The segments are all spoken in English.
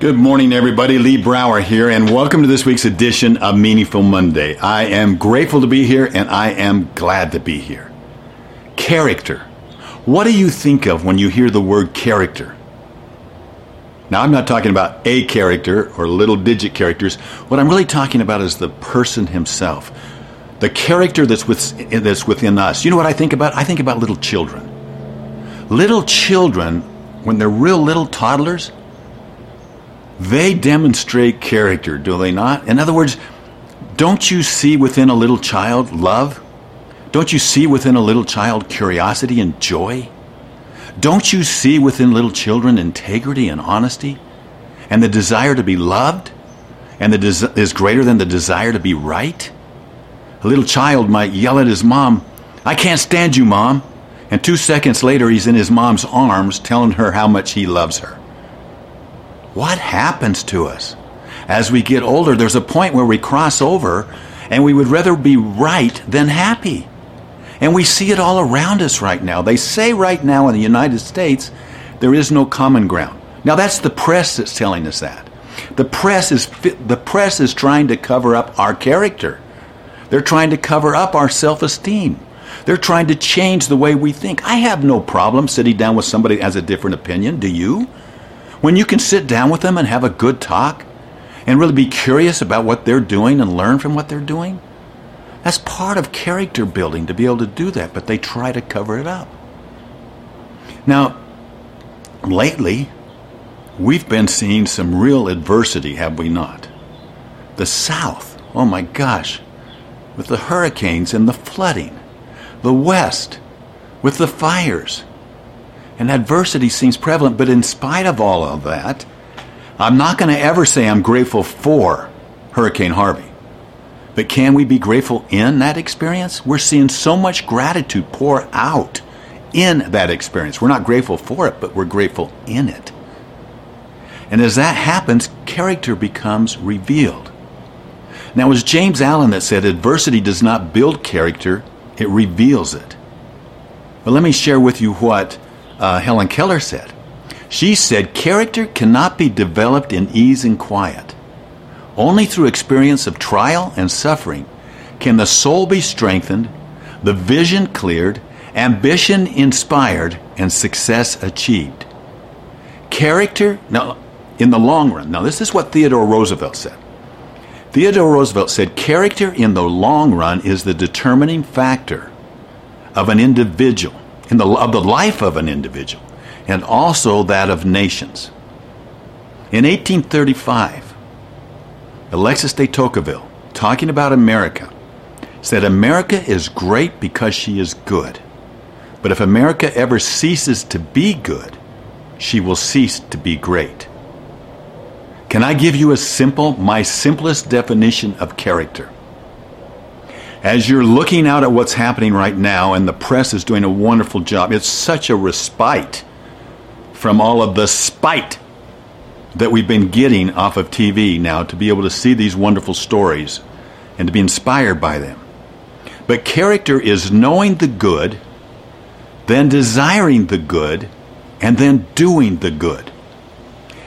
Good morning, everybody. Lee Brower here, and welcome to this week's edition of Meaningful Monday. I am grateful to be here, and I am glad to be here. Character. What do you think of when you hear the word character? Now, I'm not talking about a character or little digit characters. What I'm really talking about is the person himself, the character that's, with, that's within us. You know what I think about? I think about little children. Little children, when they're real little toddlers, they demonstrate character, do they not? In other words, don't you see within a little child love? Don't you see within a little child curiosity and joy? Don't you see within little children integrity and honesty and the desire to be loved and the des- is greater than the desire to be right? A little child might yell at his mom, I can't stand you, mom. And two seconds later, he's in his mom's arms telling her how much he loves her. What happens to us? As we get older, there's a point where we cross over and we would rather be right than happy. And we see it all around us right now. They say right now in the United States, there is no common ground. Now that's the press that's telling us that. The press is the press is trying to cover up our character. They're trying to cover up our self-esteem. They're trying to change the way we think. I have no problem sitting down with somebody that has a different opinion. Do you? When you can sit down with them and have a good talk and really be curious about what they're doing and learn from what they're doing, that's part of character building to be able to do that, but they try to cover it up. Now, lately, we've been seeing some real adversity, have we not? The South, oh my gosh, with the hurricanes and the flooding. The West, with the fires and adversity seems prevalent. But in spite of all of that, I'm not going to ever say I'm grateful for Hurricane Harvey. But can we be grateful in that experience? We're seeing so much gratitude pour out in that experience. We're not grateful for it, but we're grateful in it. And as that happens, character becomes revealed. Now, it was James Allen that said adversity does not build character, it reveals it. But let me share with you what uh, Helen Keller said. She said, Character cannot be developed in ease and quiet. Only through experience of trial and suffering can the soul be strengthened, the vision cleared, ambition inspired, and success achieved. Character, now, in the long run, now this is what Theodore Roosevelt said. Theodore Roosevelt said, Character in the long run is the determining factor of an individual in the, of the life of an individual and also that of nations. In 1835, Alexis de Tocqueville, talking about America, said America is great because she is good. But if America ever ceases to be good, she will cease to be great. Can I give you a simple, my simplest definition of character? As you're looking out at what's happening right now, and the press is doing a wonderful job, it's such a respite from all of the spite that we've been getting off of TV now to be able to see these wonderful stories and to be inspired by them. But character is knowing the good, then desiring the good, and then doing the good.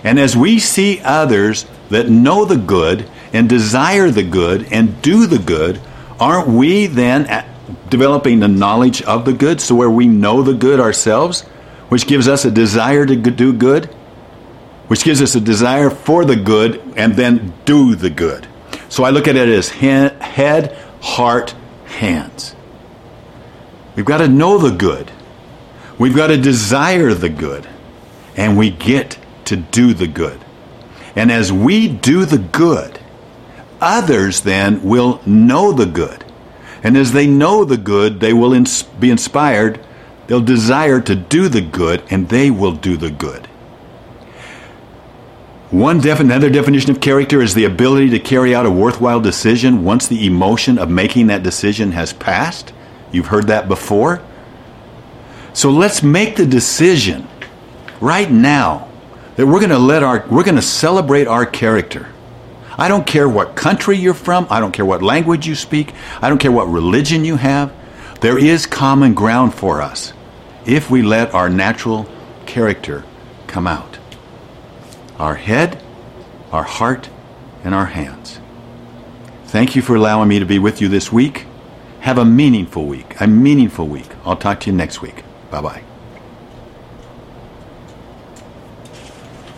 And as we see others that know the good and desire the good and do the good, aren't we then developing the knowledge of the good so where we know the good ourselves, which gives us a desire to do good, which gives us a desire for the good and then do the good. So I look at it as head, heart, hands. We've got to know the good. We've got to desire the good. And we get to do the good. And as we do the good, others then will know the good. And as they know the good, they will ins- be inspired. They'll desire to do the good, and they will do the good. One def- another definition of character is the ability to carry out a worthwhile decision once the emotion of making that decision has passed. You've heard that before. So let's make the decision right now that we're going to let our we're going to celebrate our character. I don't care what country you're from. I don't care what language you speak. I don't care what religion you have. There is common ground for us if we let our natural character come out. Our head, our heart, and our hands. Thank you for allowing me to be with you this week. Have a meaningful week, a meaningful week. I'll talk to you next week. Bye bye.